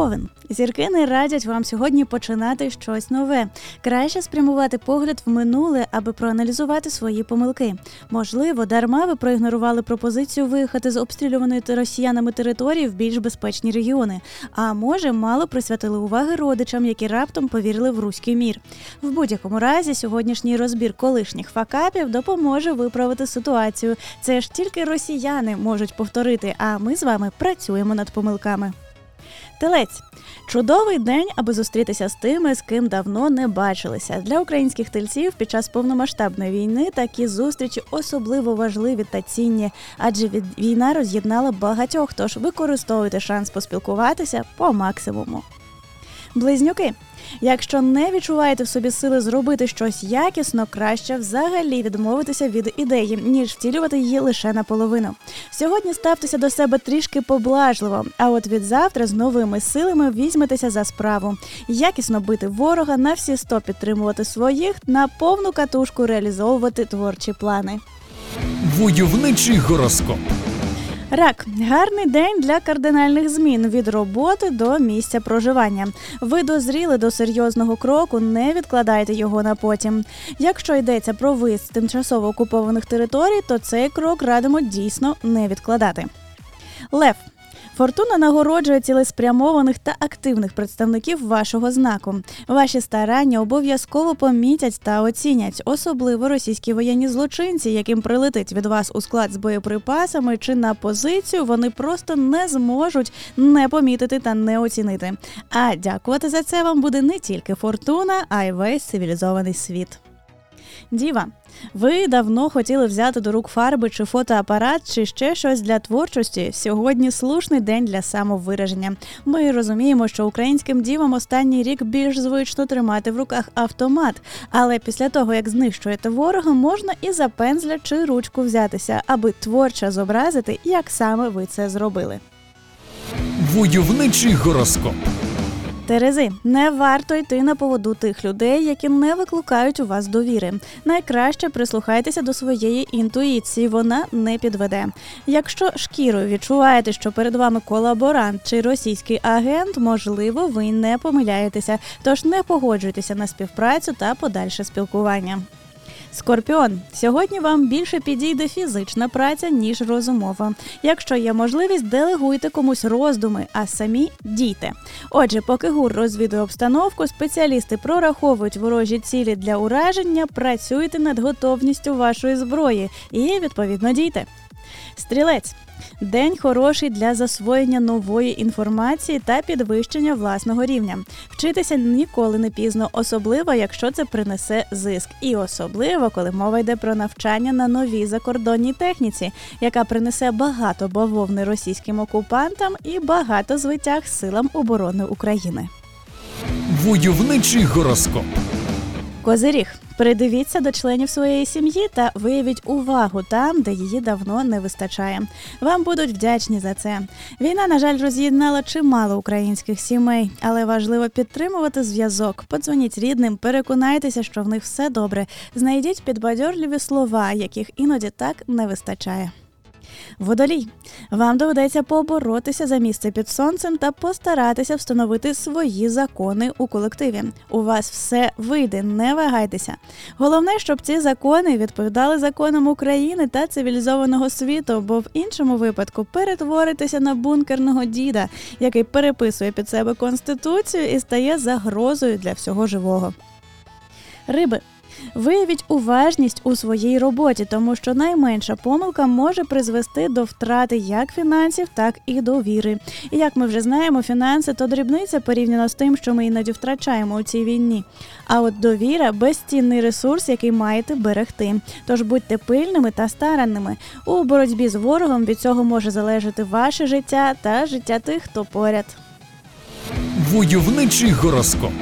Овен. Зірки не радять вам сьогодні починати щось нове. Краще спрямувати погляд в минуле, аби проаналізувати свої помилки. Можливо, дарма ви проігнорували пропозицію виїхати з обстрілюваної росіянами території в більш безпечні регіони. А може, мало присвятили уваги родичам, які раптом повірили в руський мір. В будь-якому разі, сьогоднішній розбір колишніх факапів допоможе виправити ситуацію. Це ж тільки росіяни можуть повторити. А ми з вами працюємо над помилками. Телець чудовий день, аби зустрітися з тими, з ким давно не бачилися. Для українських тельців під час повномасштабної війни такі зустрічі особливо важливі та цінні, адже від війна роз'єднала багатьох. Тож використовуйте шанс поспілкуватися по максимуму. Близнюки. Якщо не відчуваєте в собі сили зробити щось якісно, краще взагалі відмовитися від ідеї, ніж втілювати її лише наполовину. Сьогодні ставтеся до себе трішки поблажливо, а от від завтра з новими силами візьметеся за справу. Якісно бити ворога на всі сто підтримувати своїх, на повну катушку реалізовувати творчі плани. Войовничий гороскоп. Рак гарний день для кардинальних змін від роботи до місця проживання. Ви дозріли до серйозного кроку, не відкладайте його на потім. Якщо йдеться про виїзд тимчасово окупованих територій, то цей крок радимо дійсно не відкладати. Лев Фортуна нагороджує цілеспрямованих та активних представників вашого знаку. Ваші старання обов'язково помітять та оцінять, особливо російські воєнні злочинці, яким прилетить від вас у склад з боєприпасами чи на позицію, вони просто не зможуть не помітити та не оцінити. А дякувати за це вам буде не тільки фортуна, а й весь цивілізований світ. Діва, ви давно хотіли взяти до рук фарби чи фотоапарат, чи ще щось для творчості. Сьогодні слушний день для самовираження. Ми розуміємо, що українським дівам останній рік більш звично тримати в руках автомат, але після того як знищуєте ворога, можна і за пензля чи ручку взятися, аби творчо зобразити, як саме ви це зробили. Войовничий гороскоп. Терези, не варто йти на поводу тих людей, які не викликають у вас довіри. Найкраще прислухайтеся до своєї інтуїції, вона не підведе. Якщо шкірою відчуваєте, що перед вами колаборант чи російський агент, можливо, ви не помиляєтеся, тож не погоджуйтеся на співпрацю та подальше спілкування. Скорпіон, сьогодні вам більше підійде фізична праця, ніж розумова. Якщо є можливість, делегуйте комусь роздуми, а самі дійте. Отже, поки гур розвідує обстановку, спеціалісти прораховують ворожі цілі для ураження, працюйте над готовністю вашої зброї і відповідно дійте. Стрілець День хороший для засвоєння нової інформації та підвищення власного рівня. Вчитися ніколи не пізно, особливо якщо це принесе зиск, і особливо коли мова йде про навчання на новій закордонній техніці, яка принесе багато бавовни російським окупантам і багато звитяг силам оборони України. Войовничий гороскоп. Козиріг. Придивіться до членів своєї сім'ї та виявіть увагу там, де її давно не вистачає. Вам будуть вдячні за це. Війна, на жаль, роз'єднала чимало українських сімей, але важливо підтримувати зв'язок. Подзвоніть рідним, переконайтеся, що в них все добре. Знайдіть підбадьорливі слова, яких іноді так не вистачає. Водолій, вам доведеться поборотися за місце під сонцем та постаратися встановити свої закони у колективі. У вас все вийде, не вагайтеся. Головне, щоб ці закони відповідали законам України та цивілізованого світу, бо в іншому випадку перетворитеся на бункерного діда, який переписує під себе конституцію і стає загрозою для всього живого. Риби. Виявіть уважність у своїй роботі, тому що найменша помилка може призвести до втрати як фінансів, так і довіри. І як ми вже знаємо, фінанси то дрібниця порівняно з тим, що ми іноді втрачаємо у цій війні. А от довіра безцінний ресурс, який маєте берегти. Тож будьте пильними та старанними. У боротьбі з ворогом від цього може залежати ваше життя та життя тих, хто поряд. Войовничий гороскоп.